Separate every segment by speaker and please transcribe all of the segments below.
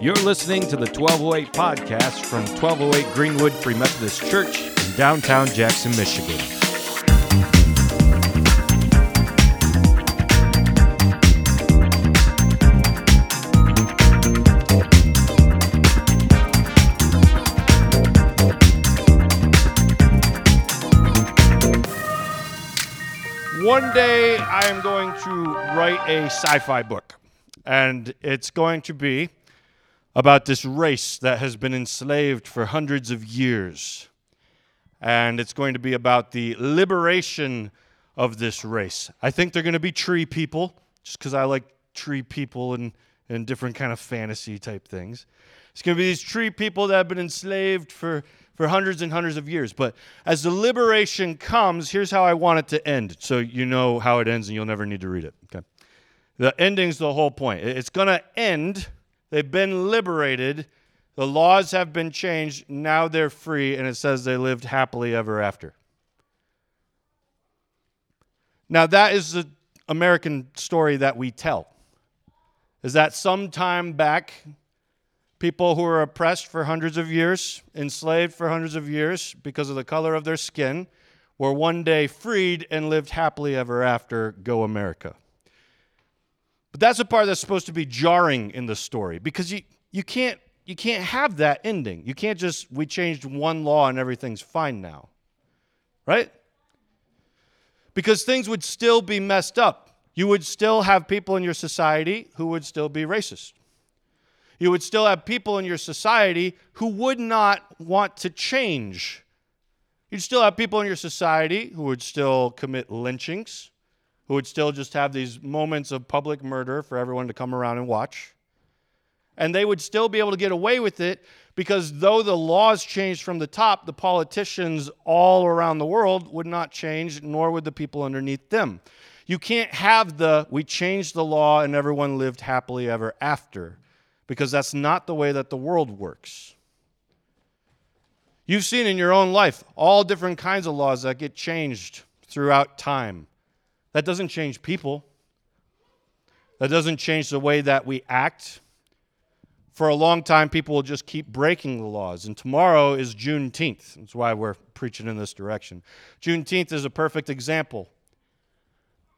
Speaker 1: You're listening to the 1208 podcast from 1208 Greenwood Free Methodist Church in downtown Jackson, Michigan. One day I am going to write a sci fi book, and it's going to be about this race that has been enslaved for hundreds of years. And it's going to be about the liberation of this race. I think they're going to be tree people, just because I like tree people and, and different kind of fantasy type things. It's going to be these tree people that have been enslaved for for hundreds and hundreds of years. But as the liberation comes, here's how I want it to end. So you know how it ends and you'll never need to read it. Okay. The ending's the whole point. It's going to end. They've been liberated. The laws have been changed. Now they're free. And it says they lived happily ever after. Now, that is the American story that we tell. Is that sometime back, people who were oppressed for hundreds of years, enslaved for hundreds of years because of the color of their skin, were one day freed and lived happily ever after. Go America. But that's a part that's supposed to be jarring in the story because you, you, can't, you can't have that ending. You can't just, we changed one law and everything's fine now. Right? Because things would still be messed up. You would still have people in your society who would still be racist you would still have people in your society who would not want to change. You'd still have people in your society who would still commit lynchings, who would still just have these moments of public murder for everyone to come around and watch. And they would still be able to get away with it because though the laws changed from the top, the politicians all around the world would not change, nor would the people underneath them. You can't have the we changed the law and everyone lived happily ever after because that's not the way that the world works. You've seen in your own life all different kinds of laws that get changed throughout time. That doesn't change people, that doesn't change the way that we act. For a long time, people will just keep breaking the laws. And tomorrow is Juneteenth. That's why we're preaching in this direction. Juneteenth is a perfect example.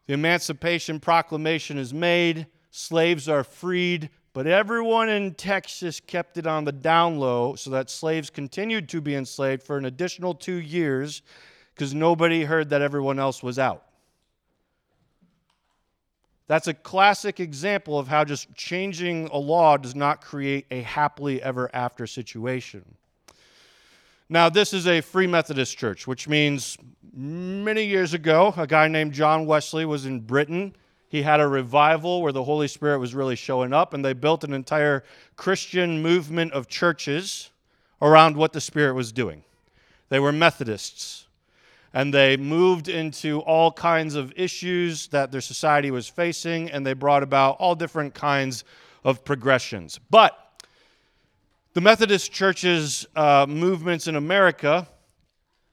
Speaker 1: The Emancipation Proclamation is made, slaves are freed, but everyone in Texas kept it on the down low so that slaves continued to be enslaved for an additional two years because nobody heard that everyone else was out. That's a classic example of how just changing a law does not create a happily ever after situation. Now, this is a Free Methodist church, which means many years ago, a guy named John Wesley was in Britain he had a revival where the Holy Spirit was really showing up, and they built an entire Christian movement of churches around what the Spirit was doing. They were Methodists, and they moved into all kinds of issues that their society was facing, and they brought about all different kinds of progressions. But the Methodist Church's uh, movements in America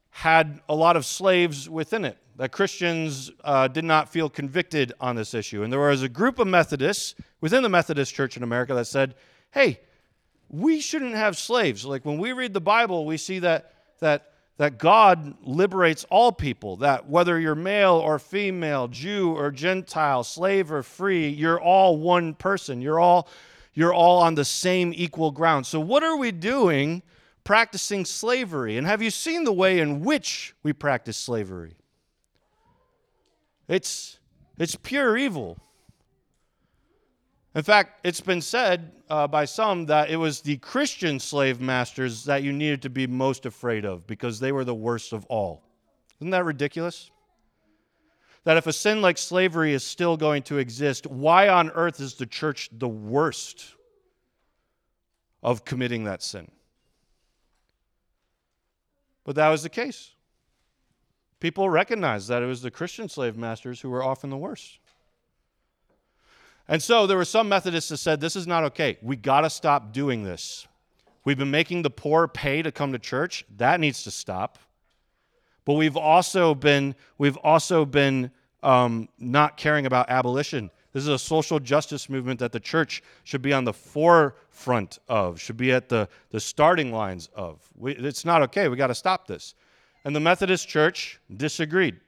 Speaker 1: had a lot of slaves within it that Christians uh, did not feel convicted on this issue. And there was a group of Methodists within the Methodist Church in America that said, hey, we shouldn't have slaves. Like when we read the Bible, we see that, that, that God liberates all people, that whether you're male or female, Jew or Gentile, slave or free, you're all one person. You're all, you're all on the same equal ground. So, what are we doing practicing slavery? And have you seen the way in which we practice slavery? It's, it's pure evil. In fact, it's been said uh, by some that it was the Christian slave masters that you needed to be most afraid of because they were the worst of all. Isn't that ridiculous? That if a sin like slavery is still going to exist, why on earth is the church the worst of committing that sin? But that was the case people recognized that it was the Christian slave masters who were often the worst. And so there were some Methodists that said, This is not okay. We got to stop doing this. We've been making the poor pay to come to church. That needs to stop. But we've also been, we've also been um, not caring about abolition. This is a social justice movement that the church should be on the forefront of, should be at the, the starting lines of. We, it's not okay. We got to stop this. And the Methodist Church disagreed.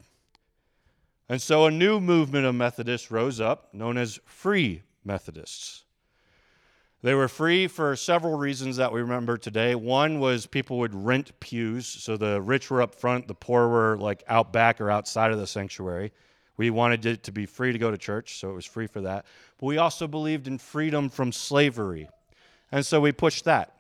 Speaker 1: And so a new movement of Methodists rose up, known as Free Methodists. They were free for several reasons that we remember today. One was people would rent pews, so the rich were up front, the poor were like out back or outside of the sanctuary. We wanted it to be free to go to church, so it was free for that. But we also believed in freedom from slavery, and so we pushed that.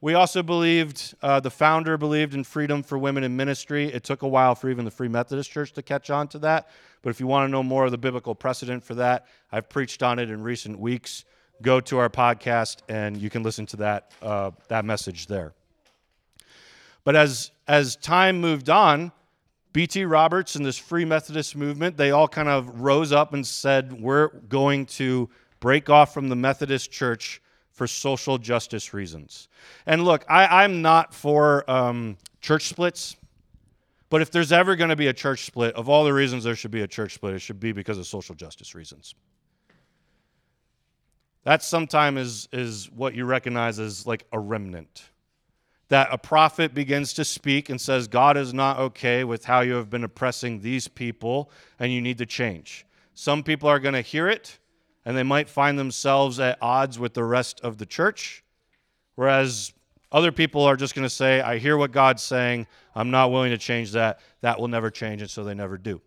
Speaker 1: We also believed, uh, the founder believed in freedom for women in ministry. It took a while for even the Free Methodist Church to catch on to that. But if you want to know more of the biblical precedent for that, I've preached on it in recent weeks go to our podcast and you can listen to that, uh, that message there. But as, as time moved on, B.T. Roberts and this Free Methodist movement, they all kind of rose up and said, We're going to break off from the Methodist Church for social justice reasons. And look, I, am not for um, church splits, but if there's ever going to be a church split, of all the reasons there should be a church split, it should be because of social justice reasons. That sometimes is, is what you recognize as like a remnant. That a prophet begins to speak and says, God is not okay with how you have been oppressing these people and you need to change. Some people are going to hear it and they might find themselves at odds with the rest of the church, whereas other people are just going to say, I hear what God's saying, I'm not willing to change that. That will never change, and so they never do.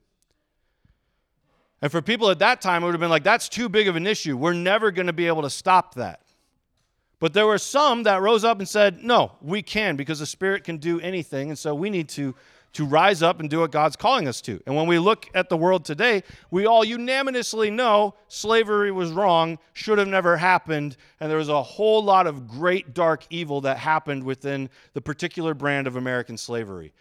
Speaker 1: And for people at that time, it would have been like, that's too big of an issue. We're never going to be able to stop that. But there were some that rose up and said, no, we can because the Spirit can do anything. And so we need to, to rise up and do what God's calling us to. And when we look at the world today, we all unanimously know slavery was wrong, should have never happened. And there was a whole lot of great dark evil that happened within the particular brand of American slavery.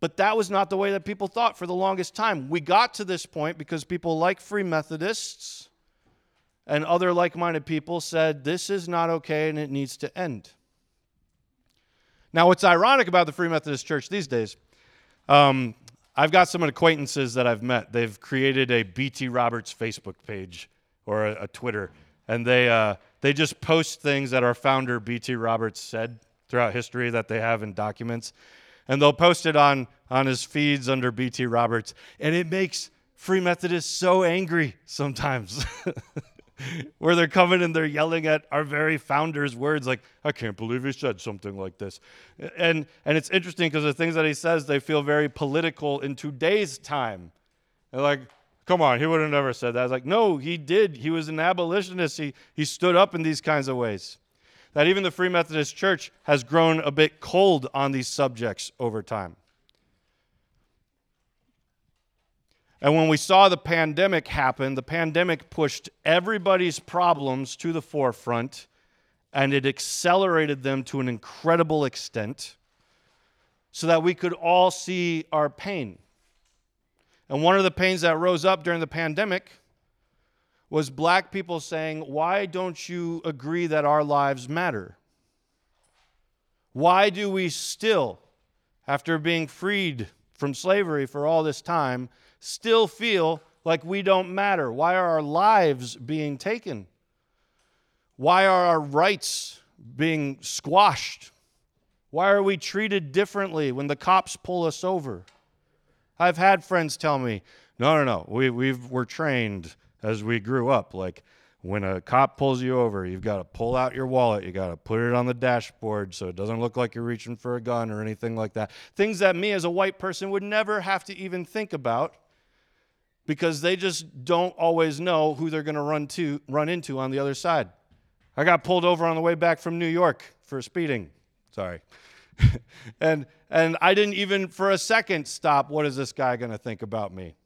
Speaker 1: But that was not the way that people thought for the longest time. We got to this point because people like Free Methodists and other like minded people said, this is not okay and it needs to end. Now, what's ironic about the Free Methodist Church these days, um, I've got some acquaintances that I've met. They've created a BT Roberts Facebook page or a, a Twitter, and they, uh, they just post things that our founder, BT Roberts, said throughout history that they have in documents and they'll post it on, on his feeds under BT Roberts. And it makes Free Methodists so angry sometimes. Where they're coming and they're yelling at our very founder's words, like, I can't believe he said something like this. And, and it's interesting because the things that he says, they feel very political in today's time. They're like, come on, he would have never said that. I was like, no, he did. He was an abolitionist. He, he stood up in these kinds of ways that even the Free Methodist Church has grown a bit cold on these subjects over time. And when we saw the pandemic happen, the pandemic pushed everybody's problems to the forefront and it accelerated them to an incredible extent so that we could all see our pain. And one of the pains that rose up during the pandemic was black people saying, Why don't you agree that our lives matter? Why do we still, after being freed from slavery for all this time, still feel like we don't matter? Why are our lives being taken? Why are our rights being squashed? Why are we treated differently when the cops pull us over? I've had friends tell me, no, no, no, we, we've, we're trained as we grew up. Like when a cop pulls you over, you've got to pull out your wallet, you got to put it on the dashboard so it doesn't look like you're reaching for a gun or anything like that. Things that me as a white person would never have to even think about because they just don't always know who they're going to run to run into on the other side. I got pulled over on the way back from New York for speeding. Sorry. and and I didn't even for a second stop what is this guy going to think about me?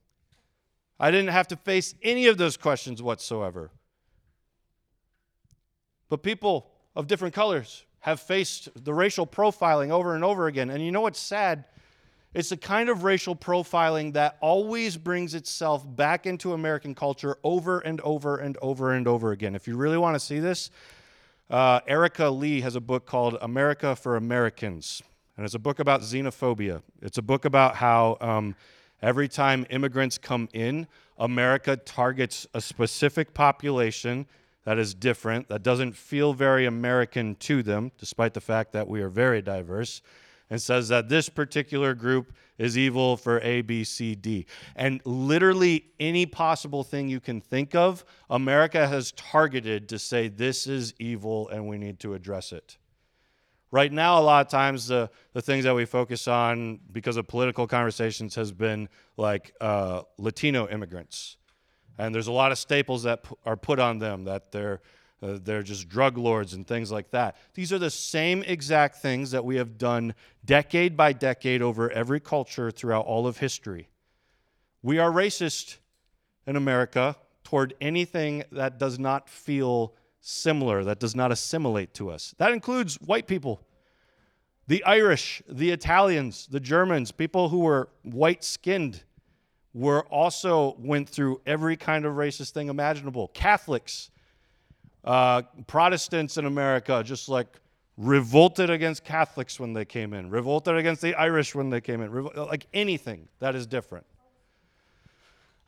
Speaker 1: I didn't have to face any of those questions whatsoever. But people of different colors have faced the racial profiling over and over again. And you know what's sad? It's the kind of racial profiling that always brings itself back into American culture over and over and over and over again. If you really want to see this, uh, Erika Lee has a book called America for Americans. And it's a book about xenophobia. It's a book about how um, Every time immigrants come in, America targets a specific population that is different, that doesn't feel very American to them, despite the fact that we are very diverse, and says that this particular group is evil for A, B, C, D. And literally any possible thing you can think of, America has targeted to say this is evil and we need to address it. Right now, a lot of times the, the things that we focus on because of political conversations has been like uh, Latino immigrants. And there's a lot of staples that p- are put on them that they're, uh, they're just drug lords and things like that. These are the same exact things that we have done decade by decade over every culture throughout all of history. We are racist in America toward anything that does not feel similar, that does not assimilate to us. That includes white people, the Irish, the Italians, the Germans, people who were white skinned were also went through every kind of racist thing imaginable. Catholics, uh, Protestants in America, just like revolted against Catholics when they came in, revolted against the Irish when they came in, revol- like anything that is different.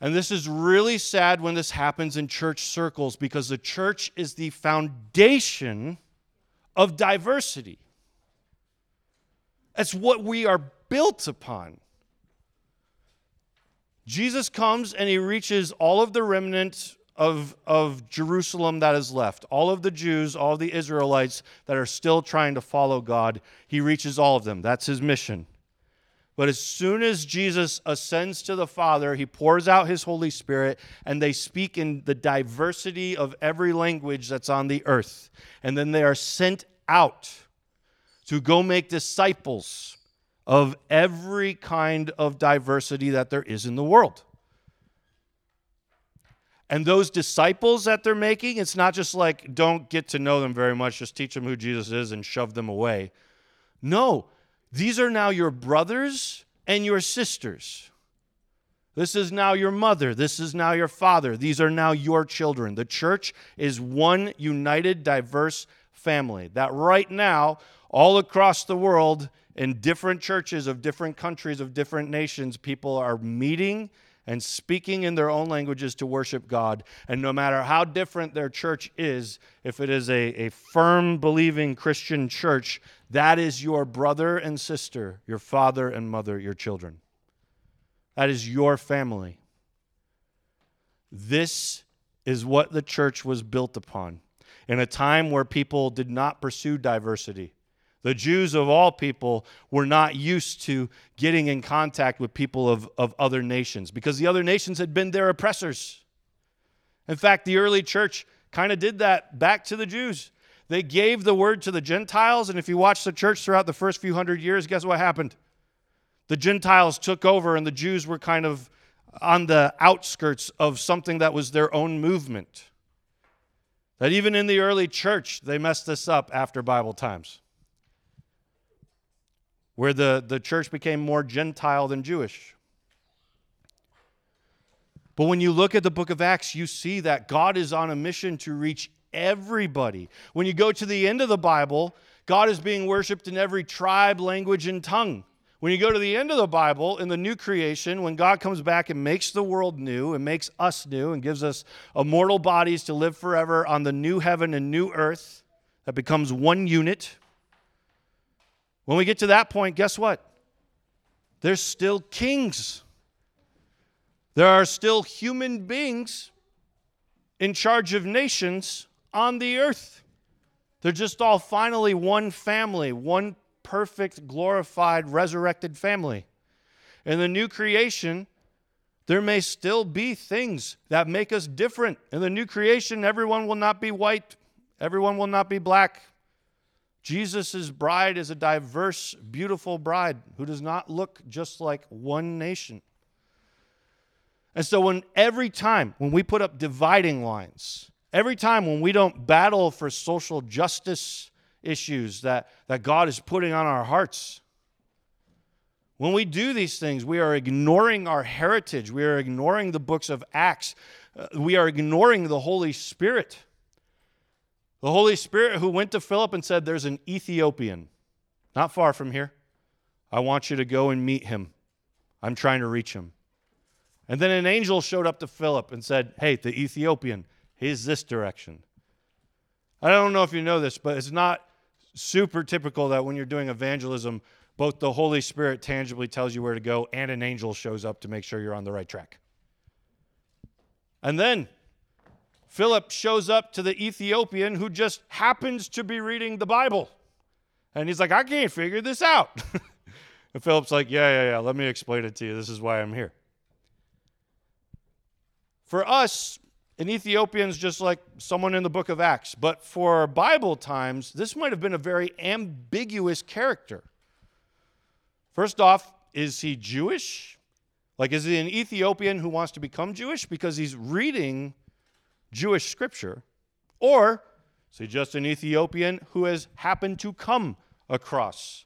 Speaker 1: And this is really sad when this happens in church circles because the church is the foundation of diversity. That's what we are built upon. Jesus comes and he reaches all of the remnant of, of Jerusalem that is left, all of the Jews, all the Israelites that are still trying to follow God. He reaches all of them. That's his mission. But as soon as Jesus ascends to the Father, he pours out his Holy Spirit, and they speak in the diversity of every language that's on the earth. And then they are sent out to go make disciples of every kind of diversity that there is in the world. And those disciples that they're making, it's not just like don't get to know them very much, just teach them who Jesus is and shove them away. No, these are now your brothers and your sisters. This is now your mother. This is now your father. These are now your children. The church is one united, diverse family. That right now, all across the world, in different churches of different countries, of different nations, people are meeting and speaking in their own languages to worship God. And no matter how different their church is, if it is a, a firm believing Christian church, that is your brother and sister, your father and mother, your children. That is your family. This is what the church was built upon in a time where people did not pursue diversity. The Jews of all people were not used to getting in contact with people of, of other nations because the other nations had been their oppressors. In fact, the early church kind of did that back to the Jews. They gave the word to the Gentiles, and if you watch the church throughout the first few hundred years, guess what happened? The Gentiles took over, and the Jews were kind of on the outskirts of something that was their own movement. That even in the early church, they messed this up after Bible times where the, the church became more Gentile than Jewish. But when you look at the book of Acts, you see that God is on a mission to reach everybody. When you go to the end of the Bible, God is being worshiped in every tribe, language, and tongue. When you go to the end of the Bible, in the new creation, when God comes back and makes the world new and makes us new and gives us immortal bodies to live forever on the new heaven and new earth that becomes one unit, when we get to that point, guess what? There's still kings. There are still human beings in charge of nations on the earth. They're just all finally one family, one perfect, glorified, resurrected family. In the new creation, there may still be things that make us different. In the new creation, everyone will not be white, everyone will not be black, Jesus' bride is a diverse, beautiful bride who does not look just like one nation. And so, when every time when we put up dividing lines, every time when we don't battle for social justice issues that, that God is putting on our hearts, when we do these things, we are ignoring our heritage. We are ignoring the books of Acts. Uh, we are ignoring the Holy Spirit. The Holy Spirit who went to Philip and said, There's an Ethiopian not far from here. I want you to go and meet him. I'm trying to reach him. And then an angel showed up to Philip and said, Hey, the Ethiopian, he's this direction. I don't know if you know this, but it's not super typical that when you're doing evangelism, both the Holy Spirit tangibly tells you where to go and an angel shows up to make sure you're on the right track. And then Philip shows up to the Ethiopian who just happens to be reading the Bible. And he's like, I can't figure this out. and Philip's like, Yeah, yeah, yeah, let me explain it to you. This is why I'm here. For us, an Ethiopian's just like someone in the book of Acts. But for Bible times, this might have been a very ambiguous character. First off, is he Jewish? Like, is he an Ethiopian who wants to become Jewish because he's reading Jewish scripture? Or just an Ethiopian who has happened to come across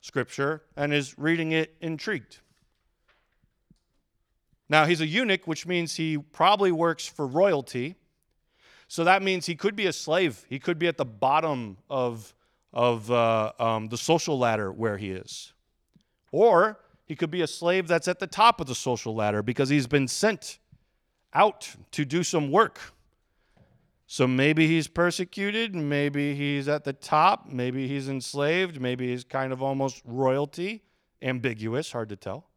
Speaker 1: scripture and is reading it intrigued? Now, he's a eunuch, which means he probably works for royalty. So that means he could be a slave. He could be at the bottom of, of uh, um, the social ladder where he is. Or he could be a slave that's at the top of the social ladder because he's been sent out to do some work. So maybe he's persecuted, maybe he's at the top, maybe he's enslaved, maybe he's kind of almost royalty. Ambiguous, hard to tell.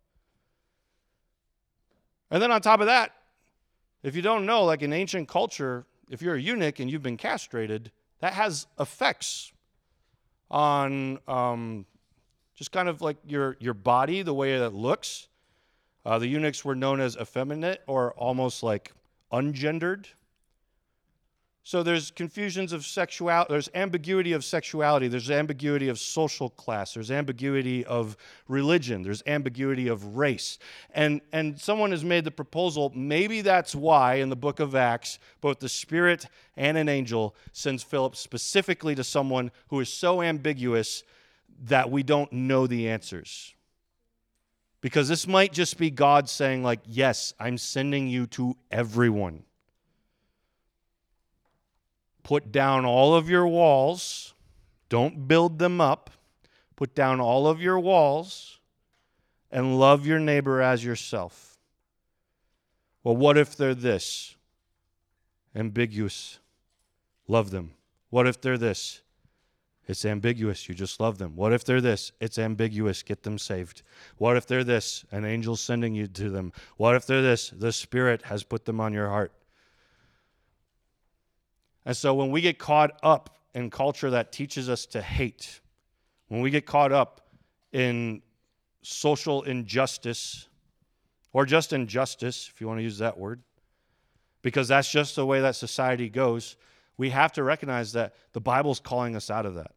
Speaker 1: And then on top of that, if you don't know, like in ancient culture, if you're a eunuch and you've been castrated, that has effects on um, just kind of like your, your body, the way that it looks. Uh, the eunuchs were known as effeminate or almost like ungendered. So there's confusions of sexuality, there's ambiguity of sexuality, there's ambiguity of social class, there's ambiguity of religion, there's ambiguity of race. And, and someone has made the proposal maybe that's why in the book of Acts, both the Spirit and an angel sends Philip specifically to someone who is so ambiguous that we don't know the answers. Because this might just be God saying, like, yes, I'm sending you to everyone. Put down all of your walls. Don't build them up. Put down all of your walls and love your neighbor as yourself. Well, what if they're this? Ambiguous. Love them. What if they're this? It's ambiguous. You just love them. What if they're this? It's ambiguous. Get them saved. What if they're this? An angel's sending you to them. What if they're this? The Spirit has put them on your heart. And so when we get caught up in culture that teaches us to hate, when we get caught up in social injustice, or just injustice, if you want to use that word, because that's just the way that society goes, we have to recognize that the Bible's calling us out of that.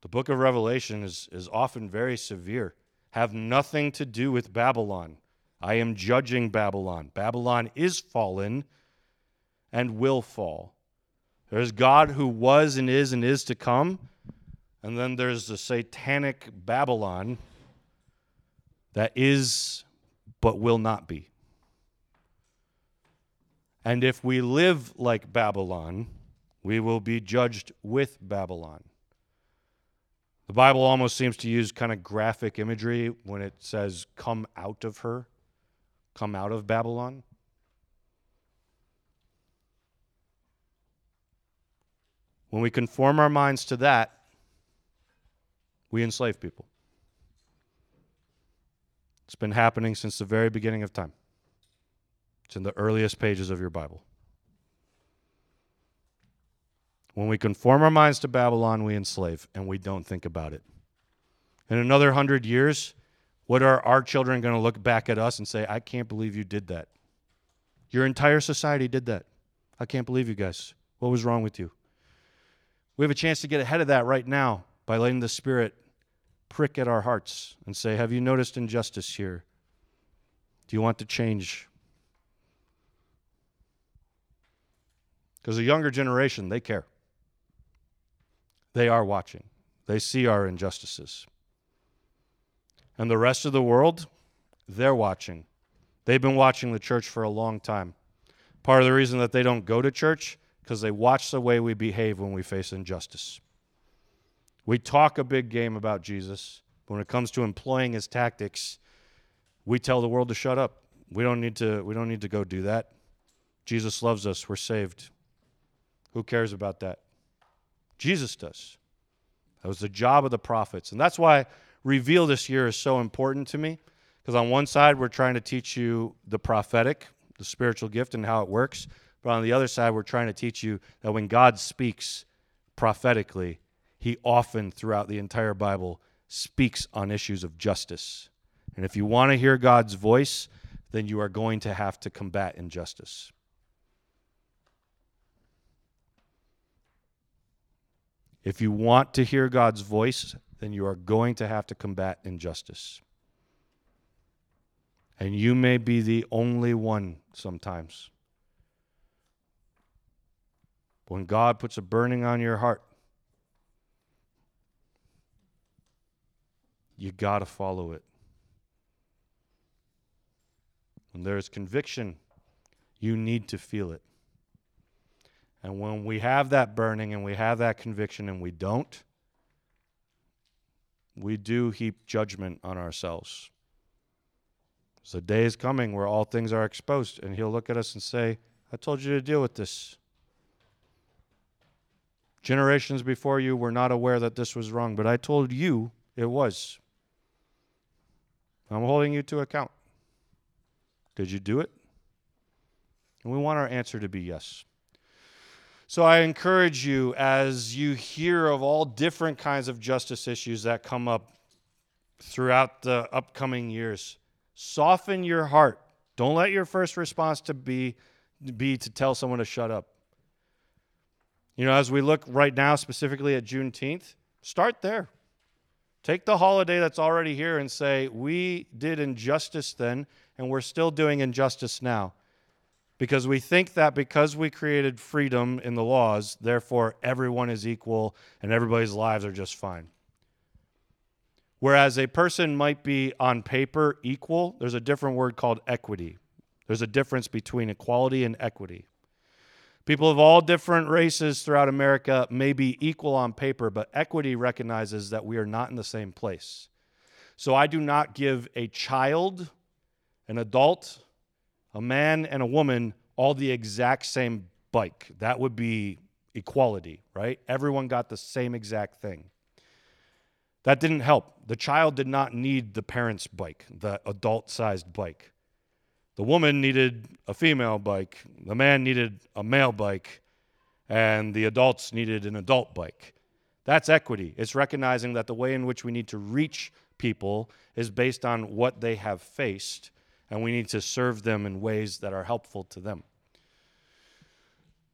Speaker 1: The book of Revelation is, is often very severe, have nothing to do with Babylon. I am judging Babylon. Babylon is fallen and will fall. There's God who was and is and is to come, and then there's the satanic Babylon that is but will not be. And if we live like Babylon, we will be judged with Babylon. The Bible almost seems to use kind of graphic imagery when it says, come out of her, come out of Babylon. When we conform our minds to that, we enslave people. It's been happening since the very beginning of time. It's in the earliest pages of your Bible. When we conform our minds to Babylon, we enslave, and we don't think about it. In another hundred years, what are our children going to look back at us and say, I can't believe you did that? Your entire society did that. I can't believe you guys. What was wrong with you? We have a chance to get ahead of that right now by letting the Spirit prick at our hearts and say, Have you noticed injustice here? Do you want to change? Because the younger generation, they care. They are watching, they see our injustices. And the rest of the world, they're watching. They've been watching the church for a long time. Part of the reason that they don't go to church because they watch the way we behave when we face injustice. We talk a big game about Jesus, but when it comes to employing his tactics, we tell the world to shut up. We don't need to we don't need to go do that. Jesus loves us. We're saved. Who cares about that? Jesus does. That was the job of the prophets. And that's why Reveal this year is so important to me. Because on one side, we're trying to teach you the prophetic, the spiritual gift, and how it works. But on the other side, we're trying to teach you that when God speaks prophetically, he often, throughout the entire Bible, speaks on issues of justice. And if you want to hear God's voice, then you are going to have to combat injustice. If you want to hear God's voice, then you are going to have to combat injustice. And you may be the only one sometimes. When God puts a burning on your heart, you got to follow it. When there is conviction, you need to feel it. And when we have that burning and we have that conviction and we don't, we do heap judgment on ourselves. So, the day is coming where all things are exposed, and He'll look at us and say, I told you to deal with this. Generations before you were not aware that this was wrong, but I told you it was. I'm holding you to account. Did you do it? And we want our answer to be yes. So I encourage you as you hear of all different kinds of justice issues that come up throughout the upcoming years, soften your heart. Don't let your first response to be be to tell someone to shut up. You know, as we look right now specifically at Juneteenth, start there. Take the holiday that's already here and say, we did injustice then, and we're still doing injustice now because we think that because we created freedom in the laws, therefore everyone is equal and everybody's lives are just fine. Whereas a person might be on paper equal, there's a different word called equity. There's a difference between equality and equity. People of all different races throughout America may be equal on paper, but equity recognizes that we are not in the same place. So I do not give a child, an adult, a man and a woman all the exact same bike. That would be equality, right? Everyone got the same exact thing. That didn't help. The child did not need the parent's bike, the adult sized bike. The woman needed a female bike, the man needed a male bike, and the adults needed an adult bike. That's equity. It's recognizing that the way in which we need to reach people is based on what they have faced and we need to serve them in ways that are helpful to them.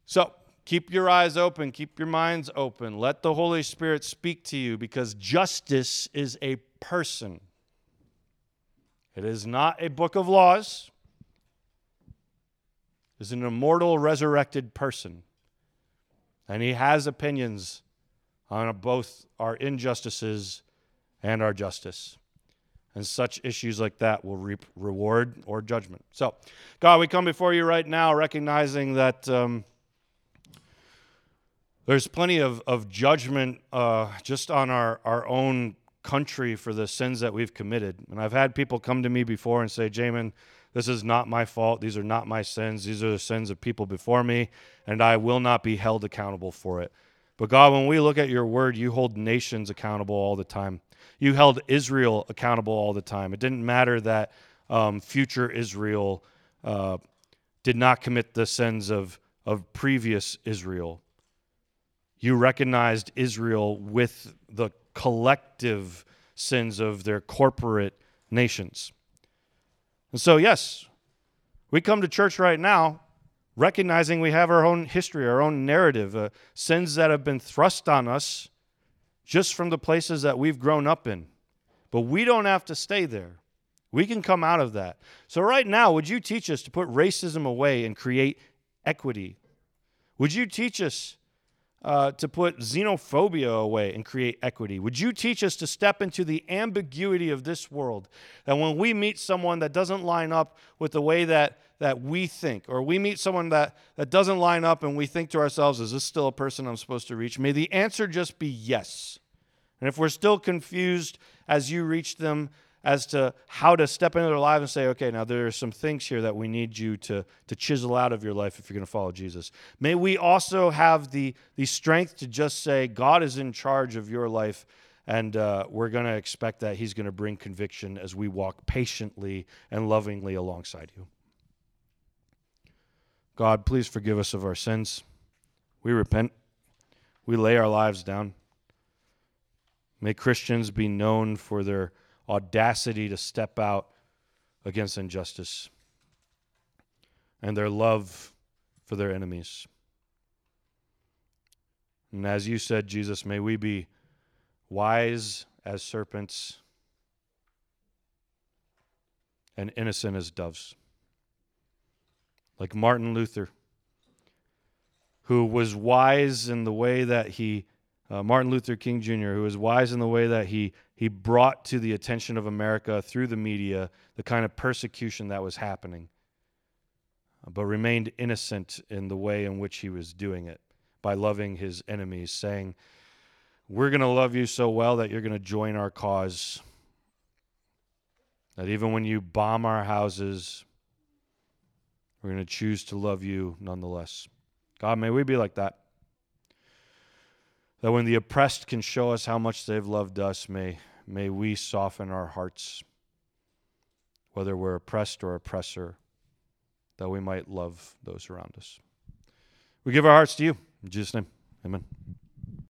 Speaker 1: So, keep your eyes open, keep your minds open. Let the Holy Spirit speak to you because justice is a person. It is not a book of laws. It's an immortal, resurrected person. And he has opinions on both our injustices and our justice. And such issues like that will reap reward or judgment. So, God, we come before you right now recognizing that um, there's plenty of, of judgment uh, just on our, our own country for the sins that we've committed. And I've had people come to me before and say, Jamin, this is not my fault. These are not my sins. These are the sins of people before me, and I will not be held accountable for it. But God, when we look at your word, you hold nations accountable all the time you held Israel accountable all the time. It didn't matter that um, future Israel uh, did not commit the sins of, of previous Israel. You recognized Israel with the collective sins of their corporate nations. And so, yes, we come to church right now recognizing we have our own history, our own narrative, uh, sins that have been thrust on us just from the places that we've grown up in. But we don't have to stay there. We can come out of that. So, right now, would you teach us to put racism away and create equity? Would you teach us uh, to put xenophobia away and create equity? Would you teach us to step into the ambiguity of this world? That when we meet someone that doesn't line up with the way that, that we think, or we meet someone that, that doesn't line up and we think to ourselves, is this still a person I'm supposed to reach? May the answer just be yes. And if we're still confused as you reach them, as to how to step into their lives and say, okay, now there are some things here that we need you to, to chisel out of your life if you're going to follow Jesus. May we also have the, the strength to just say, God is in charge of your life, and uh, we're going to expect that He's going to bring conviction as we walk patiently and lovingly alongside you. God, please forgive us of our sins. We repent. We lay our lives down. May Christians be known for their audacity to step out against injustice and their love for their enemies. And as you said, Jesus, may we be wise as serpents and innocent as doves. Like Martin Luther, who was wise in the way that he uh, Martin Luther King Jr., who was wise in the way that he, he brought to the attention of America through the media the kind of persecution that was happening, but remained innocent in the way in which he was doing it by loving his enemies, saying, We're going to love you so well that you're going to join our cause. That even when you bomb our houses, we're going to choose to love you nonetheless. God, may we be like that. That when the oppressed can show us how much they've loved us, may, may we soften our hearts, whether we're oppressed or oppressor, that we might love those around us. We give our hearts to you. In Jesus' name, amen.